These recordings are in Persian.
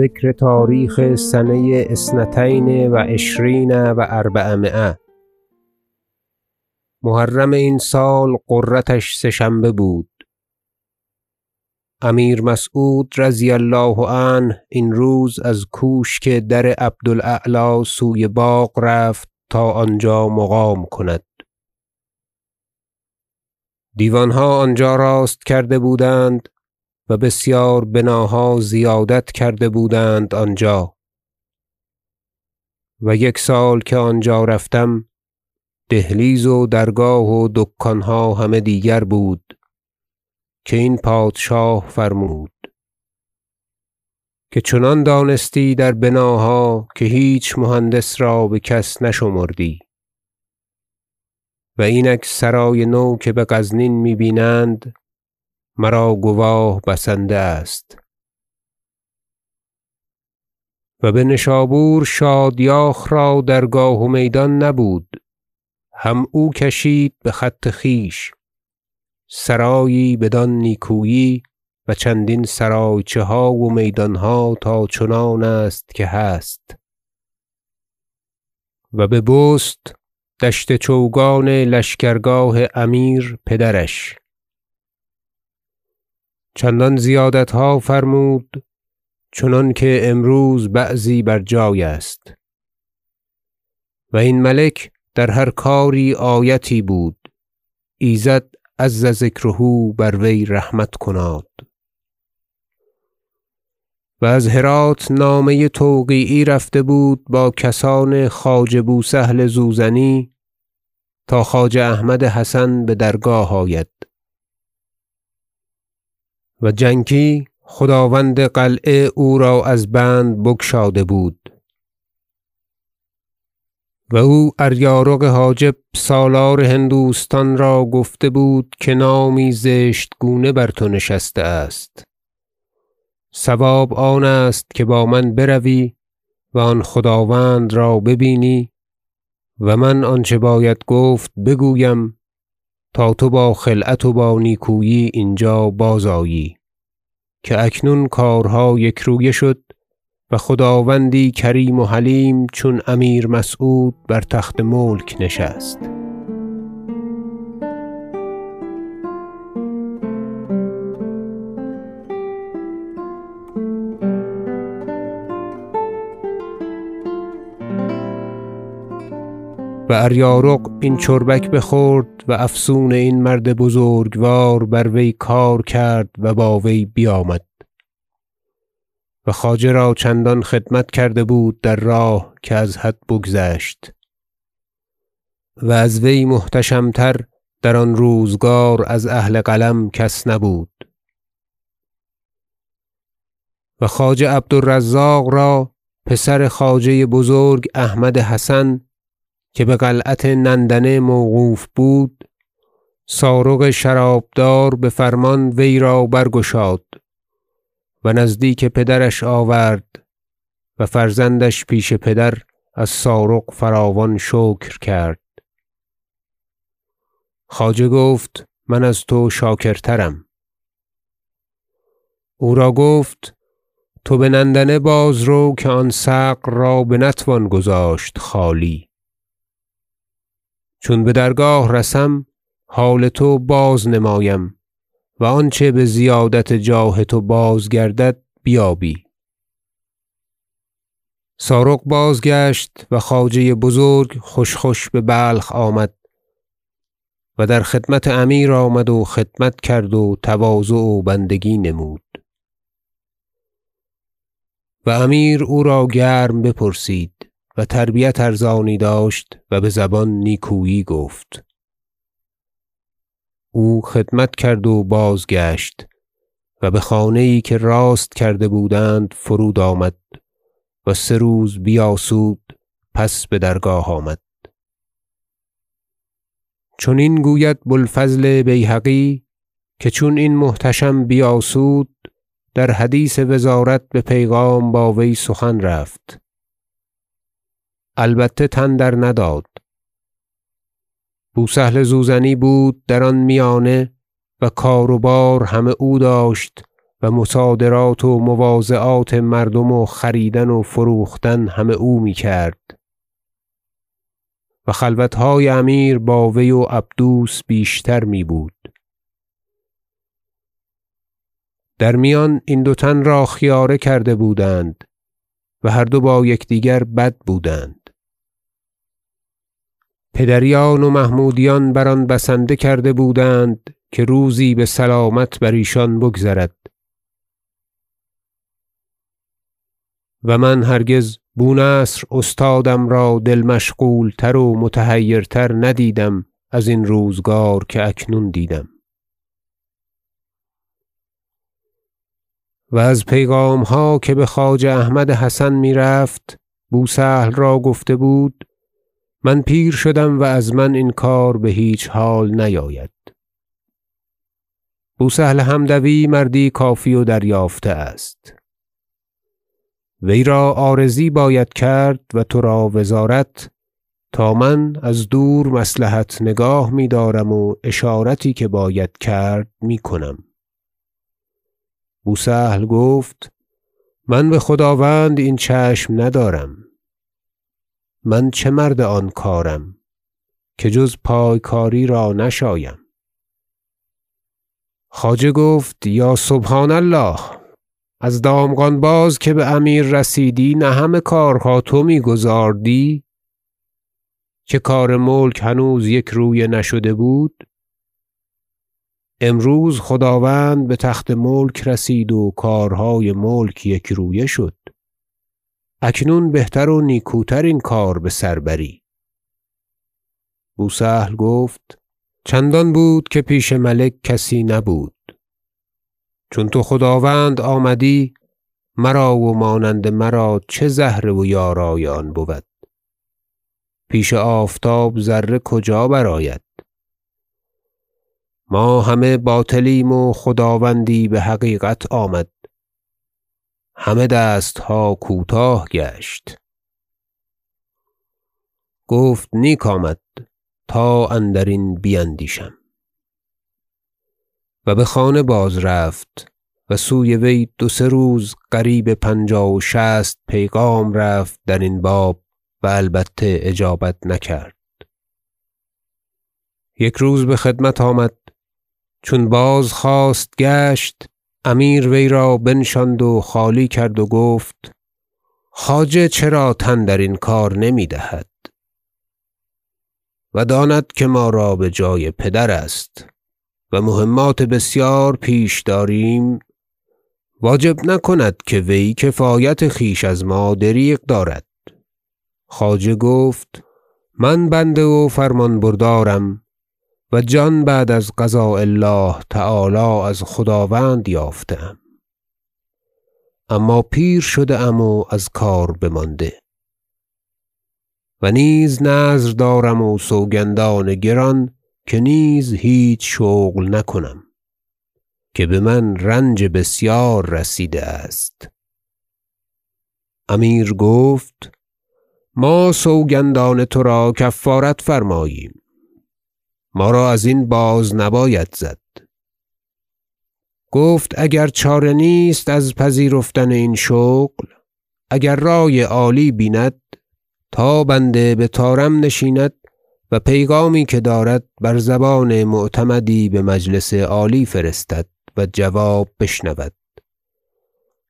ذکر تاریخ سنه اثنتین و عشرین و اربعمایه. محرم این سال غرتش سه شنبه بود. امیر مسعود رضی الله عنه این روز از کوشک در عبد الاعلی سوی باغ رفت تا آنجا مقام کند. دیوانها آنجا راست کرده بودند و بسیار بناها زیادت کرده بودند آنجا. و یک سال که آنجا رفتم دهلیز و درگاه و دکانها همه دیگر بود که این پادشاه فرمود که چنان دانستی در بناها که هیچ مهندس را بکس نشمردی. و اینک سرای نو که بغزنین می بینند مرا گواه بسنده است. و بنشابور شادیاخ را درگاه و میدان نبود. هم او کشید بخط خویش. سرایی بدان نیکویی و چندین سرایچه ها و میدانها تا چنان است که هست. و ببست دشت چوگان لشکرگاه امیر پدرش. چندان زیادتها فرمود چنانکه امروز بعضی بر جای است. و این ملک در هر کاری آیتی بود. ایزد عز ذکره بر وی رحمت کناد. و از هرات نامه توقیعی رفته بود با کسان خواجه بو سهل زوزنی تا خواجه احمد حسن بدرگاه آید. و جنکی خداوند قلعه او را از بند بگشاده بود. و او اریارق حاجب سالار هندوستان را گفته بود که نامی زشت گونه بر تو نشسته است. صواب آن است که با من بروی و آن خداوند را ببینی و من آنچه باید گفت بگویم تا تو با خلعت و با نیکویی اینجا بازآیی. که اکنون کارها یکرویه شد و خداوندی کریم و حلیم چون امیر مسعود بر تخت ملک نشست. و اریارق این چربک بخورد و افسون این مرد بزرگوار بر وی کار کرد و با وی بیامد. و خواجه را چندان خدمت کرده بود در راه که از حد بگذشت. و از وی محتشم تر در آن روزگار از اهل قلم کس نبود. و خواجه عبد الرزاق را پسر خواجه بزرگ احمد حسن که بقلعت نندنه موقوف بود سارغ شرابدار بفرمان وی را برگشاد و نزدیک پدرش آورد و فرزندش پیش پدر از سارغ فراوان شکر کرد. خواجه گفت من از تو شاکرترم. او را گفت تو بنندنه بازرو که آن ثغر را بنتوان گذاشت خالی. چون بدرگاه رسم حال تو بازنمایم و آنچه بزیادت جاه تو بازگردد بیابی. سارغ بازگشت و خواجه بزرگ خوش خوش ببلخ آمد و در خدمت امیر آمد و خدمت کرد و تواضع و بندگی نمود. و امیر او را گرم بپرسید. و تربیت ارزانی داشت و بزبان نیکویی گفت. او خدمت کرد و بازگشت و بخانه یی که راست کرده بودند فرود آمد و سه روز بیاسود پس بدرگاه آمد. چنین گوید بو الفضل بیهقی که چون این محتشم بیاسود در حدیث وزارت به پیغام با وی سخن رفت. البته تن درنداد بو سهل زوزنی بود در آن میانه و کار و بار همه او داشت و مصادرات و مواضعات مردم و خریدن و فروختن همه او می‌کرد. و خلوتهای امیر با وی و عبدوس بیشتر میبود. در میان این دو تن را خیاره کرده بودند و هر دو با یکدیگر بد بودند. پدریان و محمودیان بر آن بسنده کرده بودند که روزی بسلامت بر ایشان بگذرد. و من هرگز بونصر استادم را دل مشغول تر و متحیرتر ندیدم ازین روزگار که اکنون دیدم. و از پیغامها که بخواجه احمد حسن می‌رفت بوسهل را گفته بود من پیر شدم و از من این کار بهیچ حال نیاید. بوسهل حمدوی مردی کافی و دریافته است. وی را عارضی باید کرد و ترا وزارت تا من از دور مصلحت نگاه میدارم و اشارتی که باید کرد می‌کنم بوسهل گفت من بخداوند این چشم ندارم. من چه مرد آن کارم که جز پایکاری را نشایم؟ خواجه گفت یا سبحان الله از دامغان باز که بامیر رسیدی نه همه کارها تو میگزاردی؟ که کار ملک هنوز یکرویه نشده بود؟ امروز خداوند بتخت ملک رسید و کارهای ملک یکرویه شد. اکنون بهتر و نیکوتر این کار بسر بری. بوسهل گفت چندان بود که پیش ملک کسی نبود. چون تو خداوند آمدی مرا و مانند مرا چه زهره و یارای آن بود؟ پیش آفتاب ذره کجا برآید؟ ما همه باطلیم و خداوندی بحقیقت آمد. همه دستها کوتاه گشت. گفت نیک آمد تا اندرین بیندیشم. و بخانه باز رفت و سوی وی دو سه روز قریب پنجاه و شصت پیغام رفت درین باب و البته اجابت نکرد. یک روز بخدمت آمد چون بازخواست گشت امیر وی را بنشاند و خالی کرد و گفت خواجه چرا تن درین کار نمی‌دهد و داند که ما را بجای پدر است و مهمات بسیار پیش داریم واجب نکند که وی کفایت خویش از ما دریغ دارد. خواجه گفت من بنده و فرمان بردارم و جان بعد از قضاء الله تعالی از خداوند یافته ام اما پیر شده ام و از کار بمانده. و نیز نذر دارم و سوگندان گران که نیز هیچ شغل نکنم که بمن رنج بسیار رسیده است. امیر گفت ما سوگندان ترا کفارت فرماییم. ما را ازین باز نباید زد. گفت اگر چاره نیست از پذیرفتن این شغل اگر رای عالی بیند تا بنده بطارم نشیند و پیغامی که دارد بر زبان معتمدی بمجلس عالی فرستد و جواب بشنود.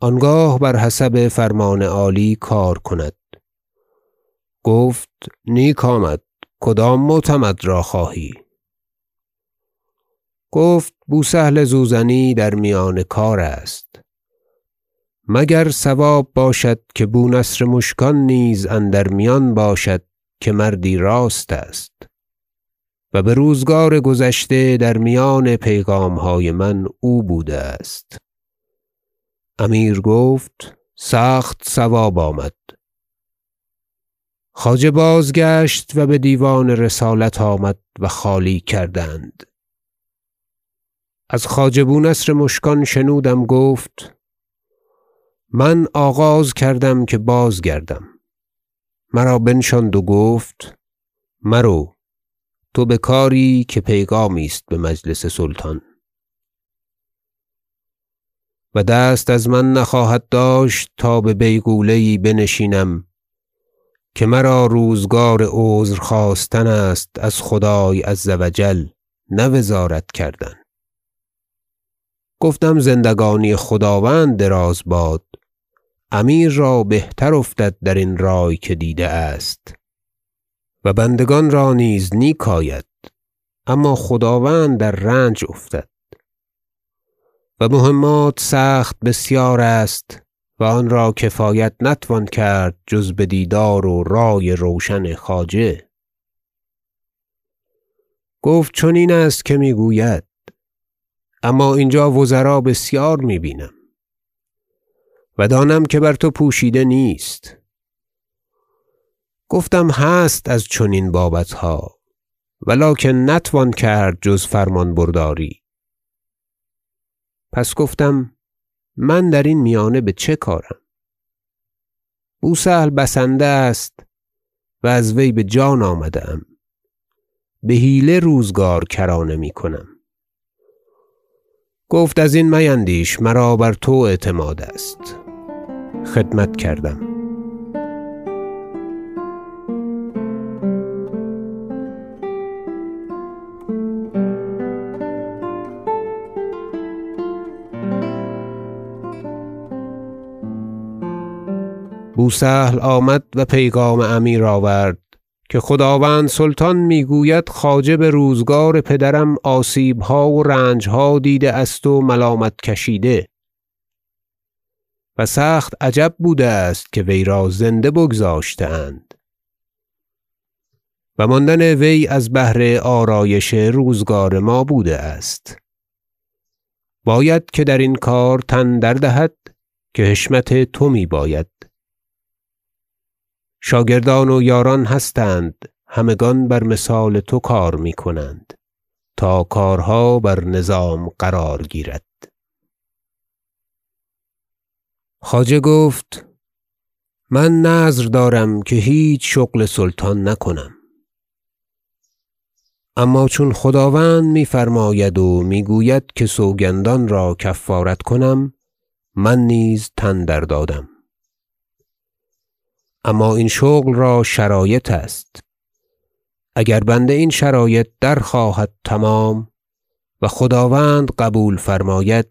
آنگاه بر حسب فرمان عالی کار کند. گفت نیک آمد کدام معتمد را خواهی؟ گفت بوسهل زوزنی در میان کار است. مگر صواب باشد که بونصر مشکان نیز اندر میان باشد که مردی راست است؟ و بروزگار گذشته در میان پیغامهای من او بوده است. امیر گفت سخت صواب آمد. خواجه بازگشت و بدیوان رسالت آمد و خالی کردند. از خواجه بونصر مشکان شنودم گفت من آغاز کردم که بازگردم. مرا بنشاند و گفت مرو تو بکاری که پیغامی است بمجلس سلطان. و دست از من نخواهد داشت تا به بیغوله یی بنشینم که مرا روزگار عذر خواستن است از خدای عز و جل نه وزارت کردن. گفتم زندگانی خداوند دراز باد. امیر را بهتر افتد درین رای که دیده است. و بندگان را نیز نیک آید. اما خداوند در رنج افتد. و مهمات سخت بسیار است و آن را کفایت نتوان کرد جز بدیدار و رای روشن خواجه. گفت چنین است که می‌گوید اما اینجا وزرا بسیار می بینم و دانم که بر تو پوشیده نیست. گفتم هست از چنین بابتها و لکن نتوان کرد جز فرمان برداری. پس گفتم من درین میانه به چه کارم؟ بو سهل بسنده است و از وی بجان آمده ام. به حیله روزگار کرانه می‌کنم. گفت ازین میندیش مرا بر تو اعتماد است. خدمت کردم. بو سهل آمد و پیغام امیر آورد. که خداوند سلطان می‌گوید خواجه بروزگار پدرم آسیبها و رنجها دیده است و ملامت کشیده. و سخت عجب بوده است که وی را زنده بگذاشته اند و ماندن وی از بهر آرایش روزگار ما بوده است. باید که درین کار تن دردهد که حشمت تو میباید. شاگردان و یاران هستند همگان بر مثال تو کار می‌کنند تا کارها بر نظام قرار گیرد. خواجه گفت من نذر دارم که هیچ شغل سلطان نکنم. اما چون خداوند میفرماید و می‌گوید که سوگندان را کفارت کنم من نیز تن دردادم اما این شغل را شرایط است. اگر بنده این شرایط درخواهد تمام و خداوند قبول فرماید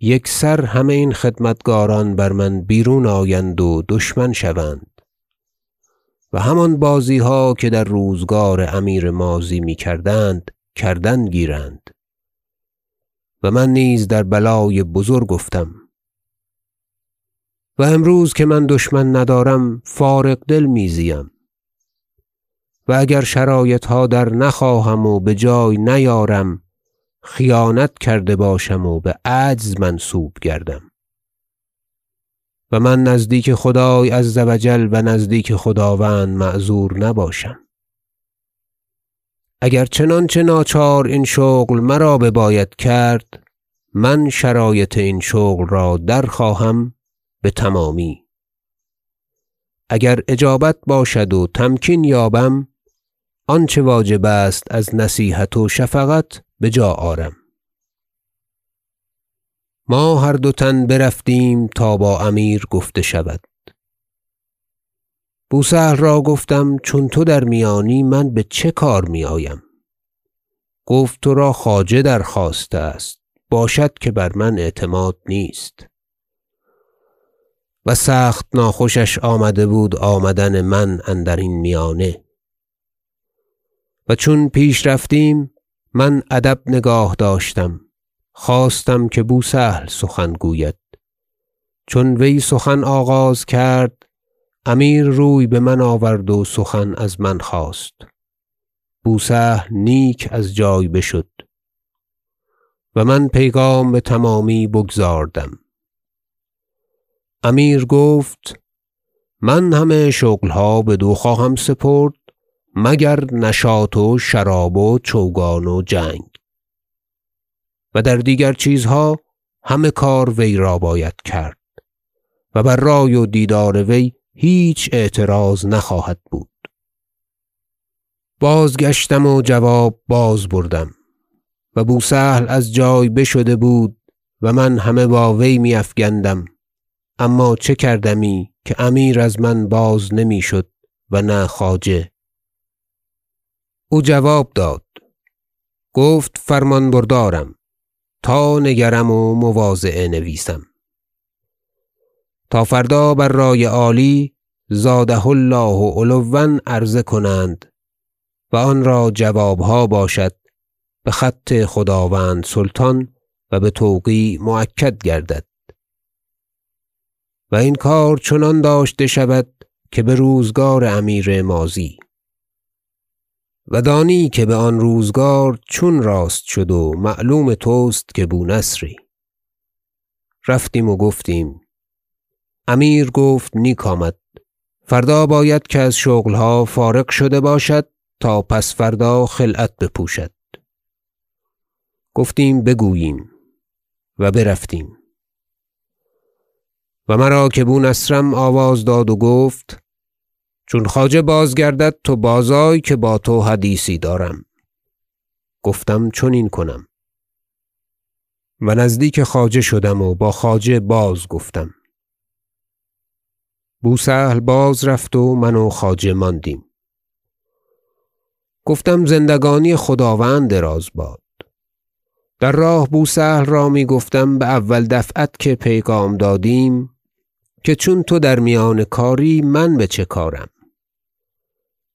یکسر همه این خدمتکاران بر من بیرون آیند و دشمن شوند. و همان بازیها که در روزگار امیر ماضی می‌کردند کردن گیرند. و من نیز در بلای بزرگ افتم. و امروز که من دشمن ندارم فارغ دل میزیم. و اگر شرایطها در نخواهم و بجای نیارم خیانت کرده باشم و بعجز منسوب گردم. و من نزدیک خدای عز و جل و نزدیک خداوند معذور نباشم. اگر چنانچه ناچار این شغل مرا بباید کرد من شرایط این شغل را درخواهم بتمامی اگر اجابت باشد و تمکین یابم آنچه واجب است از نصیحت و شفقت بجا آرم. ما هر دو تن برفتیم تا با امیر گفته شود. بو سهل را گفتم چون تو در میانی من به چه کار میآیم؟ گفت ترا خواجه درخواسته است باشد که بر من اعتماد نیست. و سخت ناخوشش آمده بود آمدن من اندرین میانه. و چون پیش رفتیم من ادب نگاه داشتم. خواستم که بو سهل سخن گوید. چون وی سخن آغاز کرد امیر روی بمن آورد و سخن از من خواست. بو سهل نیک از جای بشد. و من پیغام بتمامی بگزاردم. امیر گفت من همه شغلها بدو خواهم سپرد مگر نشاط و شراب و چوگان و جنگ. و در دیگر چیزها همه کار وی را باید کرد و بر رای و دیدار وی هیچ اعتراض نخواهد بود. بازگشتم و جواب بازبردم و بو سهل از جای بشده بود و من همه با وی می افگندم اما چه کردمی که امیر از من باز نمی شد و نه خواجه؟ او جواب داد گفت فرمان بردارم تا نگرم و مواضعه نویسم. تا فردا بر رای عالی زاده الله علوا عرضه کنند و آن را جوابها باشد بخط خداوند سلطان و بتوقیع مؤکد گردد. و این کار چنان داشته شود که بروزگار امیر ماضی. و دانی که بآن روزگار چون راست شد و معلوم تست که بونصری رفتیم و گفتیم امیر گفت نیک آمد. فردا باید که از شغلها فارغ شده باشد تا پس فردا خلعت بپوشد. گفتیم بگوییم. و برفتیم. و مرا که بونصرم آواز داد و گفت چون خواجه بازگردد تو بازآی که با تو حدیثی دارم. گفتم چنین کنم. و نزدیک خواجه شدم و با خواجه باز گفتم. بوسهل باز رفت و من و خواجه ماندیم. گفتم زندگانی خداوند دراز باد. در راه بوسهل را می گفتم باول دفعت که پیغام دادیم که چون تو در میان کاری من بچه کارم؟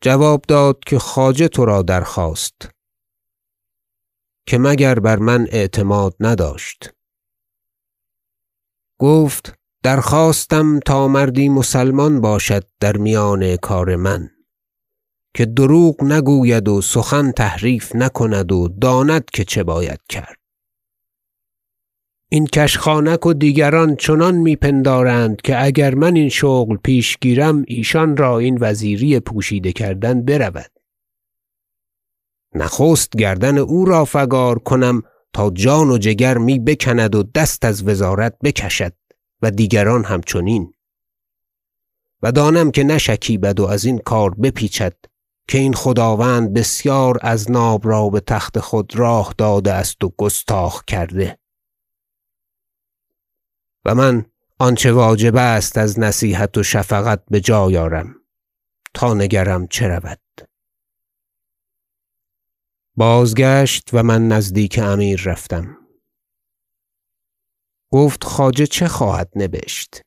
جواب داد که خواجه ترا درخواست که مگر بر من اعتماد نداشت. گفت درخواستم تا مردی مسلمان باشد در میان کار من که دروغ نگوید و سخن تحریف نکند و داند که چه باید کرد. این کشخانک و دیگران چنان می پندارند که اگر من این شغل پیش گیرم ایشان را این وزیری پوشیده کردن برود. نخست گردن او را فگار کنم تا جان و جگر می بکند و دست از وزارت بکشد و دیگران همچنین. و دانم که نشکیبد و از این کار بپیچد که این خداوند بسیار از ناب را به تخت خود راه داده است و گستاخ کرده. و من آنچه واجب است از نصیحت و شفقت به جای آرم تا نگرم چه رود. بازگشت و من نزدیک امیر رفتم. گفت خواجه چه خواهد نبشت؟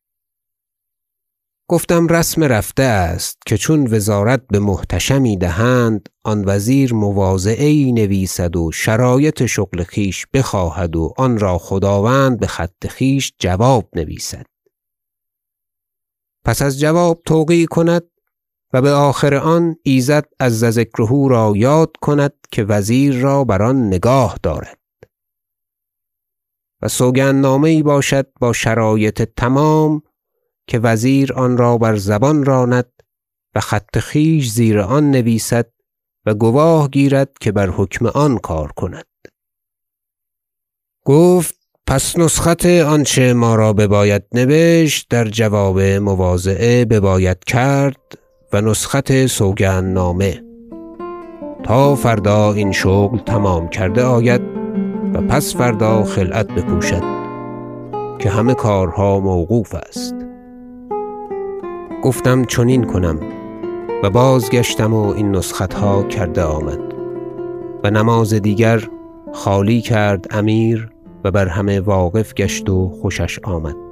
گفتم رسم رفته است که چون وزارت به محتشمی دهند آن وزیر مواضعه یی نویسد و شرایط شغل خویش بخواهد و آن را خداوند بخط خویش جواب نویسد. پس از جواب توقیع کند و بآخر آن ایزد عز ذکره را یاد کند که وزیر را بر آن نگاه دارد. و سوگند نامه یی باشد با شرایط تمام که وزیر آن را بر زبان راند و خط خویش زیر آن نویسد و گواه گیرد که بر حکم آن کار کند. گفت پس نسخت آنچه ما را بباید نبشت در جواب مواضعه بباید کرد و نسخت سوگند نامه. تا فردا این شغل تمام کرده آید و پس فردا خلعت بپوشد که همه کارها موقوف است. گفتم چنین کنم و بازگشتم و این نسختها کرده آمد و نماز دیگر خالی کرد امیر و بر همه واقف گشت و خوشش آمد.